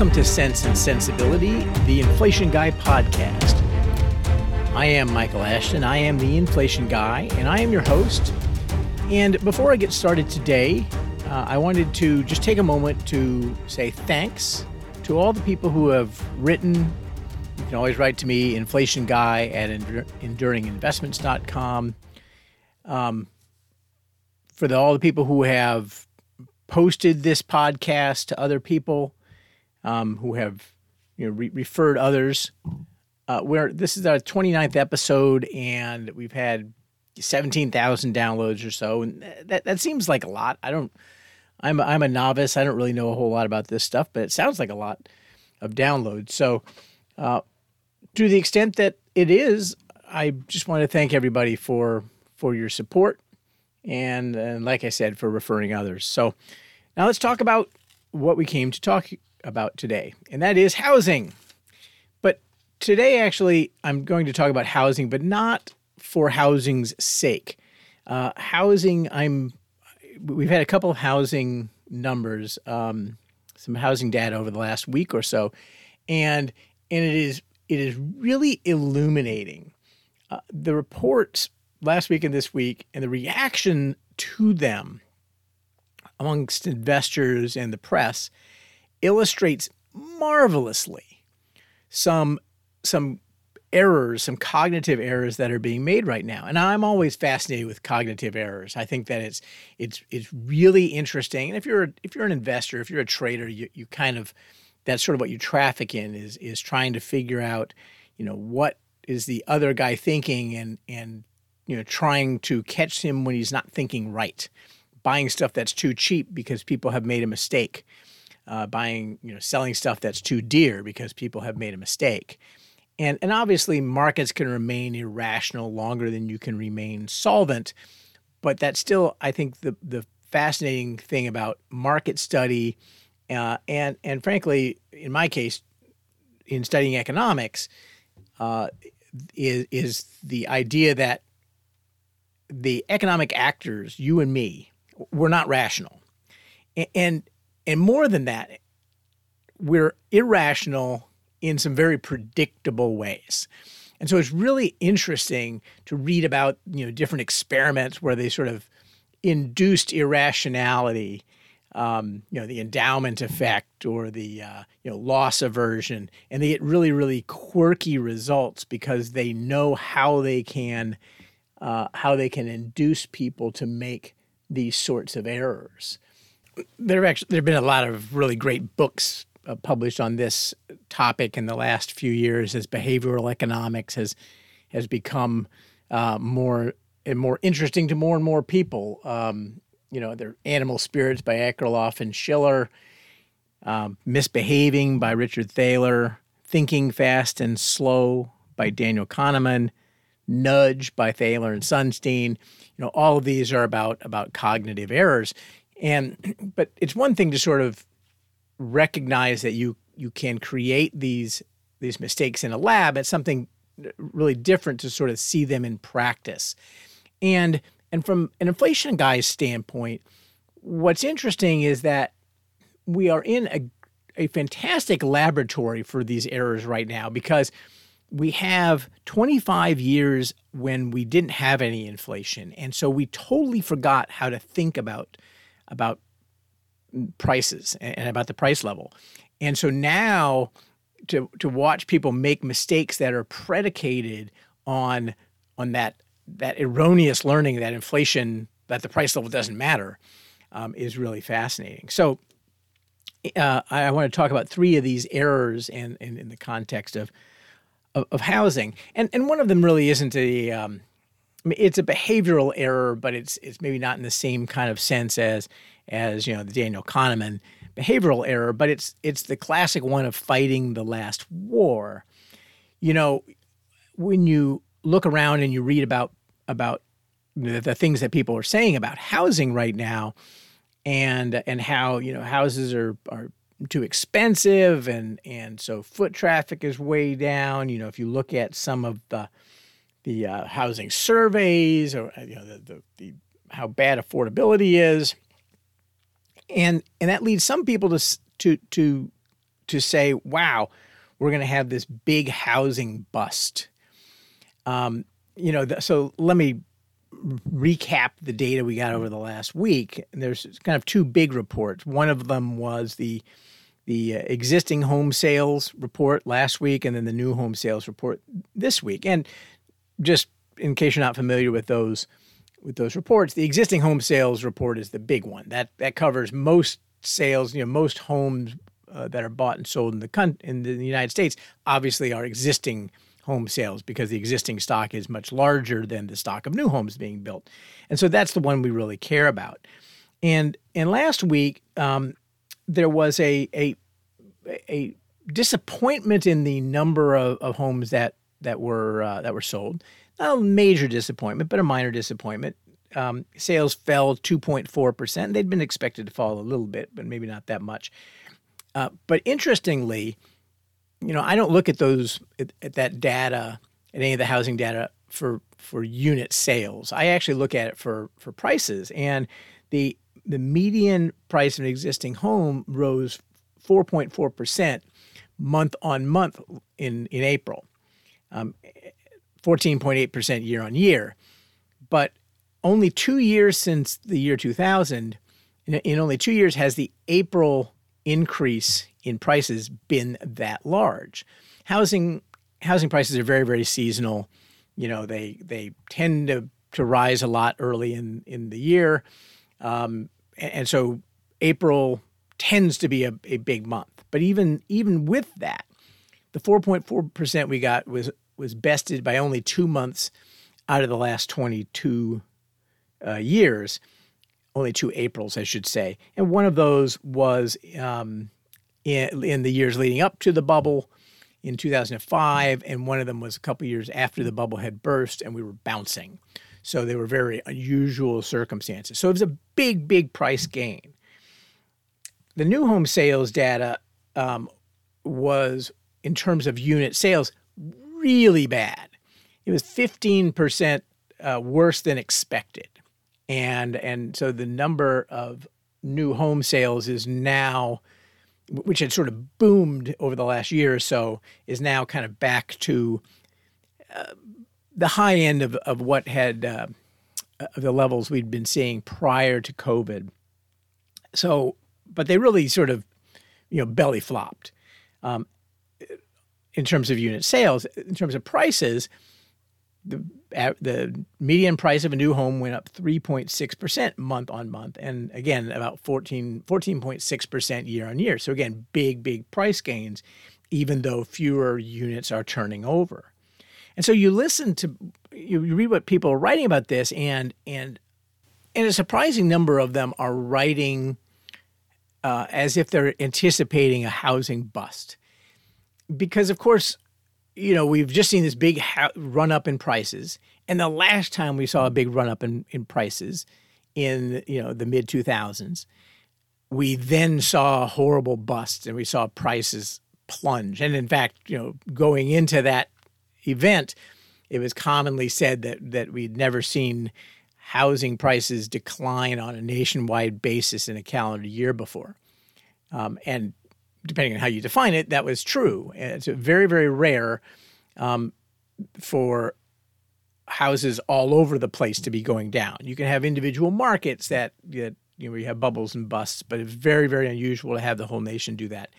Welcome to Cents and Sensibility, the Inflation Guy podcast. I am Michael Ashton. I am the Inflation Guy, and I am your host. And before I get started today, uh, I wanted to just take a moment to say thanks to all the people who have written. You can always write to me, Inflation Guy at enduringinvestments.com. Um, for the, all the people who have posted this podcast to other people, um, who have you know re- referred others. Uh, where this is our 29th episode, and we've had 17,000 downloads or so, and that that seems like a lot. I don't. I'm a, I'm a novice. I don't really know a whole lot about this stuff, but it sounds like a lot of downloads. So, uh, to the extent that it is, I just want to thank everybody for for your support, and and like I said, for referring others. So, now let's talk about what we came to talk about today, and that is housing. But today, actually, I'm going to talk about housing, but not for housing's sake. Uh, housing, I'm. We've had a couple of housing numbers, um, some housing data over the last week or so, and and it is it is really illuminating. Uh, the reports last week and this week, and the reaction to them amongst investors and the press illustrates marvelously some some errors, some cognitive errors that are being made right now. And I'm always fascinated with cognitive errors. I think that it's it's it's really interesting. And if you're if you're an investor, if you're a trader, you you kind of that's sort of what you traffic in is is trying to figure out, you know, what is the other guy thinking and and you know trying to catch him when he's not thinking right. Buying stuff that's too cheap because people have made a mistake uh, buying, you know, selling stuff that's too dear because people have made a mistake. And, and obviously, markets can remain irrational longer than you can remain solvent. But that's still, I think, the, the fascinating thing about market study. Uh, and, and frankly, in my case, in studying economics, uh, is, is the idea that the economic actors, you and me, we're not rational. And, and more than that, we're irrational in some very predictable ways. And so it's really interesting to read about, you know, different experiments where they sort of induced irrationality, um, you know, the endowment effect or the, uh, you know, loss aversion. And they get really, really quirky results because they know how they can, uh, how they can induce people to make these sorts of errors there have actually there have been a lot of really great books uh, published on this topic in the last few years as behavioral economics has has become uh, more and more interesting to more and more people. Um, you know, there Animal Spirits by Akerlof and Shiller, um, Misbehaving by Richard Thaler, Thinking Fast and Slow by Daniel Kahneman, Nudge by Thaler and Sunstein. You know, all of these are about about cognitive errors. And but it's one thing to sort of recognize that you you can create these these mistakes in a lab. It's something really different to sort of see them in practice. And and from an inflation guy's standpoint, what's interesting is that we are in a a fantastic laboratory for these errors right now because we have 25 years when we didn't have any inflation. And so we totally forgot how to think about about prices and about the price level. And so now to to watch people make mistakes that are predicated on on that that erroneous learning that inflation that the price level doesn't matter um, is really fascinating. So uh, I, want to talk about three of these errors in, in, in the context of, of, of housing, and and one of them really isn't a um, I it's a behavioral error, but it's it's maybe not in the same kind of sense as as you know the Daniel Kahneman behavioral error, but it's it's the classic one of fighting the last war. You know, when you look around and you read about about the, the things that people are saying about housing right now, and and how you know houses are are too expensive and and so foot traffic is way down you know if you look at some of the the uh, housing surveys or uh, you know the, the, the, how bad affordability is and and that leads some people to to to to say, wow, we're going to have this big housing bust. Um, you know, so let me recap the data we got over the last week. There's kind of two big reports. One of them was the the uh, existing home sales report last week, and then the new home sales report this week. And just in case you're not familiar with those with those reports, the existing home sales report is the big one. That that covers most sales. You know, most homes uh, that are bought and sold in the con- in the United States obviously are existing home sales because the existing stock is much larger than the stock of new homes being built, and so that's the one we really care about. And and last week um, there was a a a disappointment in the number of, of homes that that were uh, that were sold. Not a major disappointment, but a minor disappointment. Um, sales fell 2.4 percent. They'd been expected to fall a little bit, but maybe not that much. Uh, but interestingly, you know, I don't look at those at, at that data, at any of the housing data for for unit sales. I actually look at it for for prices, and the the median price of an existing home rose 4.4 percent month on month in in April, um, 14.8 percent year on year. But only two years since the year 2000, in, in only two years has the April increase in prices been that large. Housing housing prices are very very seasonal. You know they they tend to to rise a lot early in in the year, um, and, and, so April tends to be a, a big month. But even even with that, the 4.4 percent we got was was bested by only two months out of the last 22 uh, years only two Aprils, I should say. And one of those was um, in, in the years leading up to the bubble in 2005, and one of them was a couple years after the bubble had burst and we were bouncing. So they were very unusual circumstances. So it was a big, big price gain. The new home sales data um, was, in terms of unit sales, really bad. It was 15% uh, worse than expected and and so the number of new home sales is now which had sort of boomed over the last year or so is now kind of back to uh, the high end of, of what had uh, the levels we'd been seeing prior to COVID. So, but they really sort of, you know, belly flopped um, in terms of unit sales. In terms of prices, the the median price of a new home went up 3.6% month on month and again about 14 14.6% year on year so again big big price gains even though fewer units are turning over and so you listen to you read what people are writing about this and and and a surprising number of them are writing uh, as if they're anticipating a housing bust because of course you know, we've just seen this big ha- run up in prices. And the last time we saw a big run up in, in prices in, you know, the mid 2000s, we then saw a horrible bust and we saw prices plunge. And in fact, you know, going into that event, it was commonly said that that we'd never seen housing prices decline on a nationwide basis in a calendar year before. Um, and depending on how you define it, that was true. It's very, very rare um, for houses all over the place to be going down. You can have individual markets that, that you know, you have bubbles and busts, but it's very, very unusual to have the whole nation do that.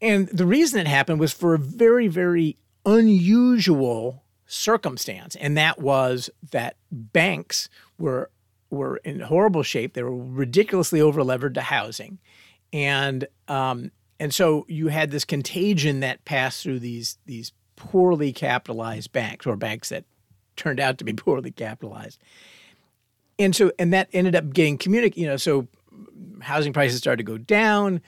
And the reason it happened was for a very, very unusual circumstance, and that was that banks were were in horrible shape. They were ridiculously overlevered to housing, and um, and so you had this contagion that passed through these these poorly capitalized banks or banks that turned out to be poorly capitalized. And so and that ended up getting communicated, you know, so housing prices started to go down.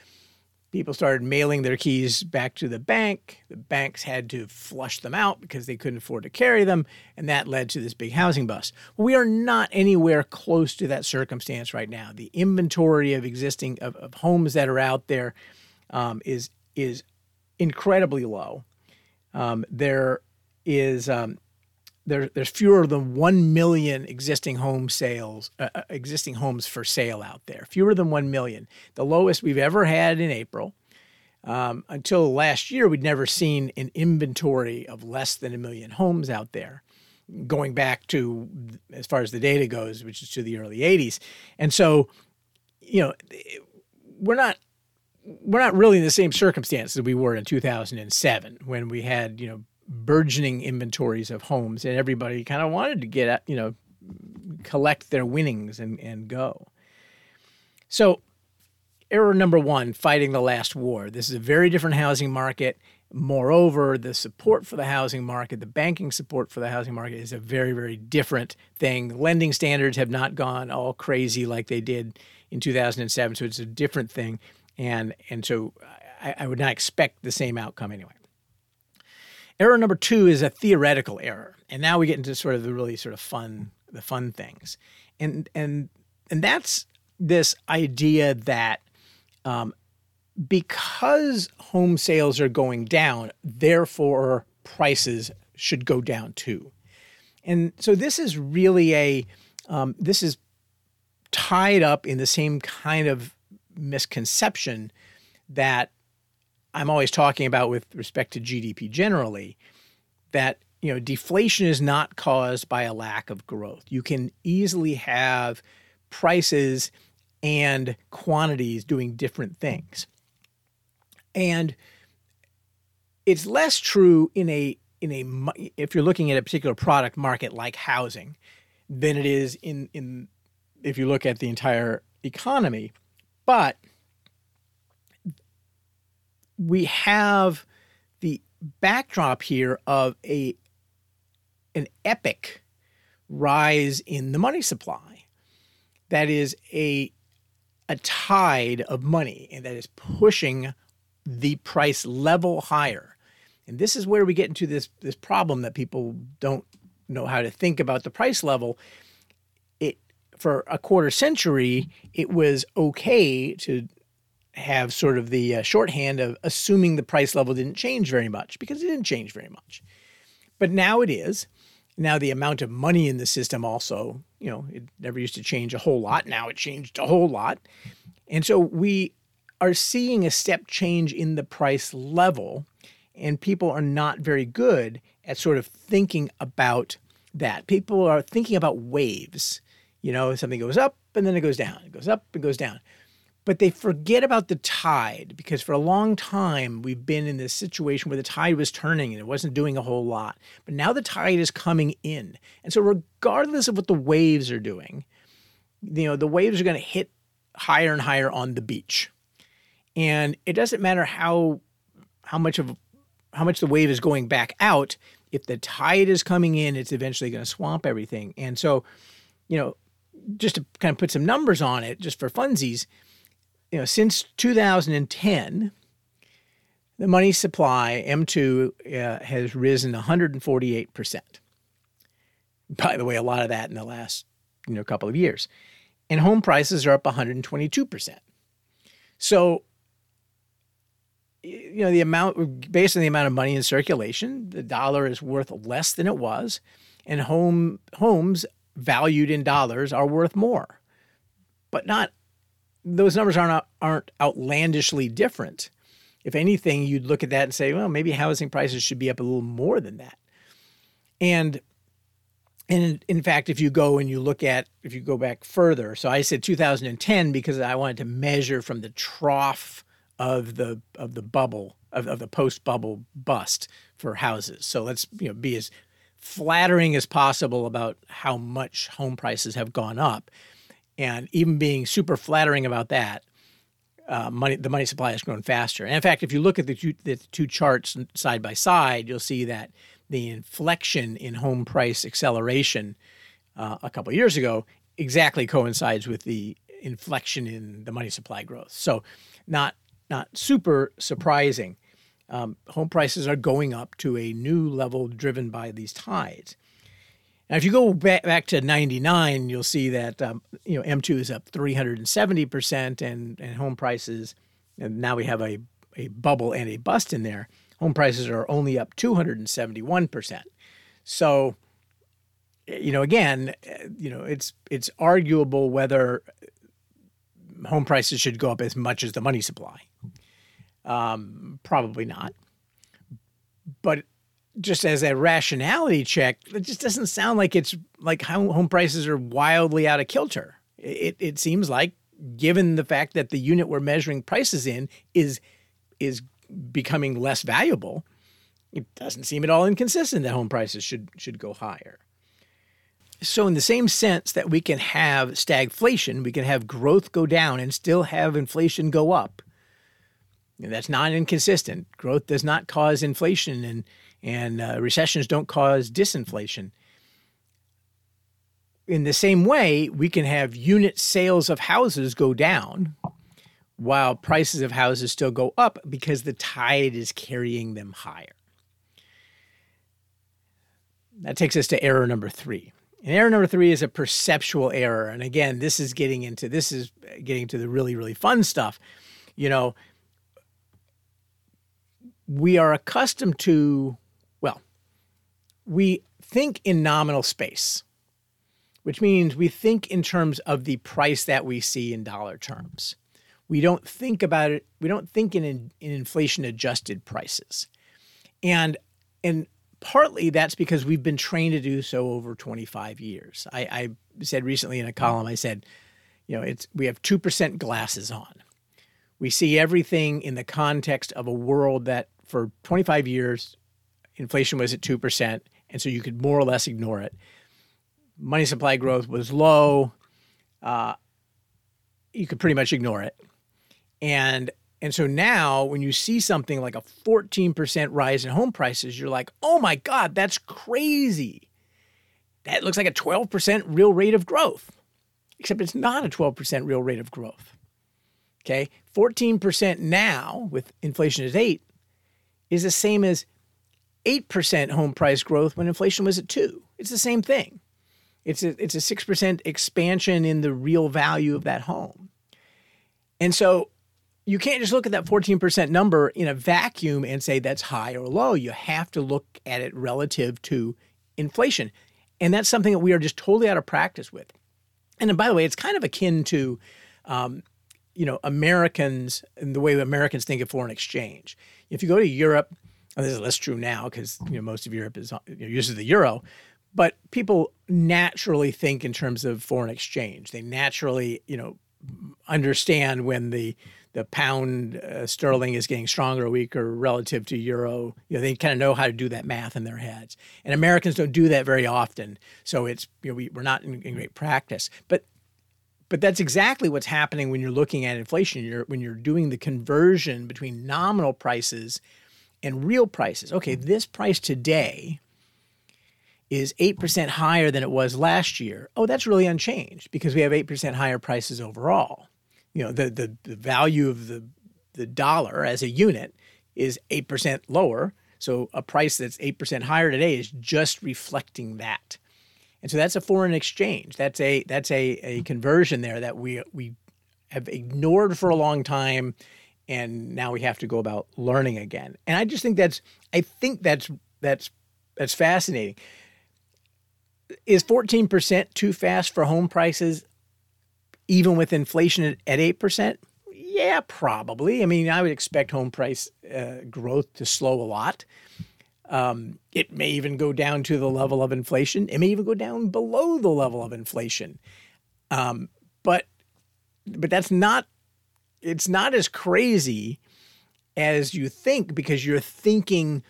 People started mailing their keys back to the bank. The banks had to flush them out because they couldn't afford to carry them, and that led to this big housing bust. We are not anywhere close to that circumstance right now. The inventory of existing of, of homes that are out there um, is is incredibly low. Um, there is um, there, there's fewer than 1 million existing home sales, uh, uh, existing homes for sale out there. Fewer than 1 million. The lowest we've ever had in April. Um, until last year, we'd never seen an inventory of less than a million homes out there, going back to as far as the data goes, which is to the early 80s. And so, you know, we're not we're not really in the same circumstance that we were in 2007 when we had you know burgeoning inventories of homes and everybody kind of wanted to get you know collect their winnings and and go. So error number one fighting the last war. This is a very different housing market. Moreover, the support for the housing market, the banking support for the housing market is a very, very different thing. Lending standards have not gone all crazy like they did in 2007, so it's a different thing. And, and so I, I would not expect the same outcome anyway. Error number two is a theoretical error. And now we get into sort of the really sort of fun, the fun things. And, and, and that's this idea that um, because home sales are going down, therefore prices should go down too. And so this is really a um, this is tied up in the same kind of misconception that I'm always talking about with respect to GDP generally that you know deflation is not caused by a lack of growth. You can easily have prices and quantities doing different things. And it's less true in a in a if you're looking at a particular product market like housing than it is in in if you look at the entire economy. But we have the backdrop here of a an epic rise in the money supply. That is a a tide of money and that is pushing the price level higher. And this is where we get into this this problem that people don't know how to think about the price level. It for a quarter century, it was okay to have sort of the uh, shorthand of assuming the price level didn't change very much because it didn't change very much. But now it is. Now the amount of money in the system also, you know, it never used to change a whole lot. Now it changed a whole lot. And so we are seeing a step change in the price level and people are not very good at sort of thinking about that. People are thinking about waves. You know, something goes up and then it goes down. It goes up and goes down but they forget about the tide because for a long time we've been in this situation where the tide was turning and it wasn't doing a whole lot. But now the tide is coming in. And so regardless of what the waves are doing, you know, the waves are going to hit higher and higher on the beach. And it doesn't matter how how much of how much the wave is going back out, if the tide is coming in, it's eventually going to swamp everything. And so, you know, just to kind of put some numbers on it, just for funsies, you know, since 2010, the money supply M2 uh, has risen 148 percent. By the way, a lot of that in the last you know couple of years, and home prices are up 122 percent. So, you know, the amount based on the amount of money in circulation, the dollar is worth less than it was, and home homes valued in dollars are worth more, but not those numbers aren't aren't outlandishly different. If anything, you'd look at that and say, well, maybe housing prices should be up a little more than that. And and in fact, if you go and you look at if you go back further, so I said 2010 because I wanted to measure from the trough of the of the bubble of, of the post bubble bust for houses. So let's you know be as flattering as possible about how much home prices have gone up and even being super flattering about that, uh, money the money supply has grown faster. And in fact, if you look at the two, the two charts side by side, you'll see that the inflection in home price acceleration uh, a couple years ago exactly coincides with the inflection in the money supply growth. So, not not super surprising. Um, home prices are going up to a new level driven by these tides. Now, if you go back, back to 99, you'll see that um, you know M2 is up 370% and, and home prices, and now we have a, a bubble and a bust in there. Home prices are only up 271%. So, you know, again, you know, it's it's arguable whether home prices should go up as much as the money supply. Um, probably not. But just as a rationality check, it just doesn't sound like it's like home prices are wildly out of kilter. It, it seems like, given the fact that the unit we're measuring prices in is is becoming less valuable, it doesn't seem at all inconsistent that home prices should should go higher. So, in the same sense that we can have stagflation, we can have growth go down and still have inflation go up. That's not inconsistent. Growth does not cause inflation, and and uh, recessions don't cause disinflation. In the same way, we can have unit sales of houses go down while prices of houses still go up because the tide is carrying them higher. That takes us to error number three. And error number three is a perceptual error. And again, this is getting into this is getting to the really, really fun stuff. You know, we are accustomed to we think in nominal space, which means we think in terms of the price that we see in dollar terms. We don't think about it, we don't think in, in, in inflation adjusted prices. And and partly that's because we've been trained to do so over 25 years. I, I said recently in a column, I said, you know, it's we have two percent glasses on. We see everything in the context of a world that for 25 years, inflation was at two percent, and so you could more or less ignore it. Money supply growth was low. Uh, you could pretty much ignore it. And and so now when you see something like a 14% rise in home prices, you're like, "Oh my god, that's crazy." That looks like a 12% real rate of growth. Except it's not a 12% real rate of growth. Okay? 14% now with inflation at 8 is the same as 8% home price growth when inflation was at 2. It's the same thing. It's a, it's a 6% expansion in the real value of that home. And so you can't just look at that 14% number in a vacuum and say that's high or low. You have to look at it relative to inflation. And that's something that we are just totally out of practice with. And by the way, it's kind of akin to, um, you know, Americans and the way Americans think of foreign exchange. If you go to Europe, this is less true now because you know most of Europe is you know, uses the euro, but people naturally think in terms of foreign exchange. They naturally you know understand when the the pound uh, sterling is getting stronger or weaker relative to euro. You know, they kind of know how to do that math in their heads. And Americans don't do that very often. So it's, you know, we, we're not in, in great practice. But but that's exactly what's happening when you're looking at inflation. You're, when you're doing the conversion between nominal prices and real prices. Okay, mm-hmm. this price today is 8% higher than it was last year. Oh, that's really unchanged because we have 8% higher prices overall. You know, the, the, the value of the, the dollar as a unit is 8% lower. So a price that's 8% higher today is just reflecting that. And so that's a foreign exchange. That's a that's a, a mm-hmm. conversion there that we we have ignored for a long time and now we have to go about learning again. And I just think that's I think that's that's that's fascinating. Is 14% too fast for home prices even with inflation at, at 8%? Yeah, probably. I mean, I would expect home price uh, growth to slow a lot. Um, it may even go down to the level of inflation. It may even go down below the level of inflation. Um, but but that's not it's not as crazy as you think because you're thinking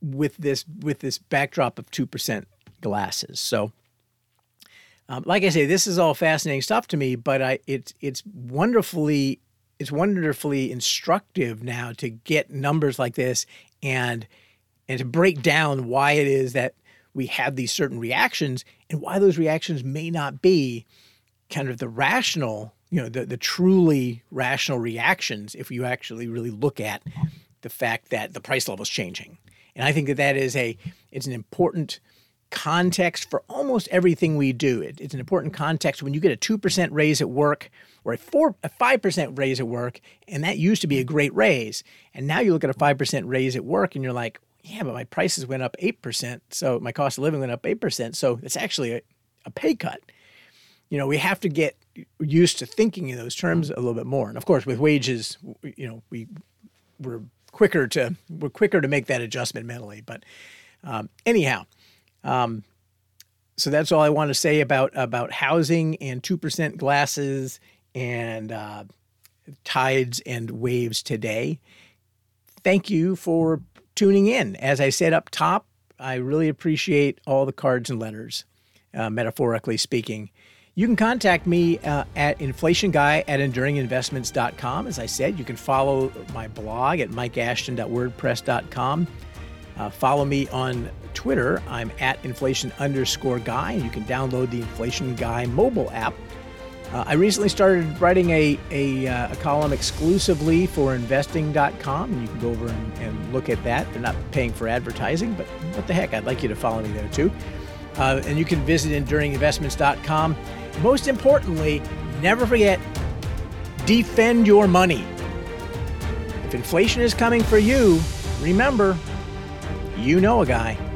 with this with this backdrop of two percent glasses. So, um, like I say, this is all fascinating stuff to me, but I it's it's wonderfully it's wonderfully instructive now to get numbers like this and and to break down why it is that we have these certain reactions and why those reactions may not be kind of the rational you know the, the truly rational reactions if you actually really look at the fact that the price level is changing. And i think that that is a it's an important context for almost everything we do. It, it's an important context when you get a 2% raise at work or a 4 a 5% raise at work and that used to be a great raise. And now you look at a 5% raise at work and you're like yeah but my prices went up 8% so my cost of living went up 8% so it's actually a, a pay cut you know we have to get used to thinking in those terms a little bit more. And of course, with wages, you know, we we're quicker to we're quicker to make that adjustment mentally. But um, anyhow, um, so that's all I want to say about about housing and two percent glasses and uh, tides and waves today. Thank you for tuning in. As I said up top, I really appreciate all the cards and letters, uh, metaphorically speaking. You can contact me uh, at inflationguy at enduringinvestments.com. As I said, you can follow my blog at mikeashton.wordpress.com. Uh, follow me on Twitter. I'm at inflation underscore guy. You can download the Inflation Guy mobile app. Uh, I recently started writing a, a, uh, a, column exclusively for investing.com, and you can go over and, and, look at that. They're not paying for advertising, but what the heck, I'd like you to follow me there too. Uh, and you can visit enduringinvestments.com. Most importantly, never forget defend your money. If inflation is coming for you, remember, you know a guy.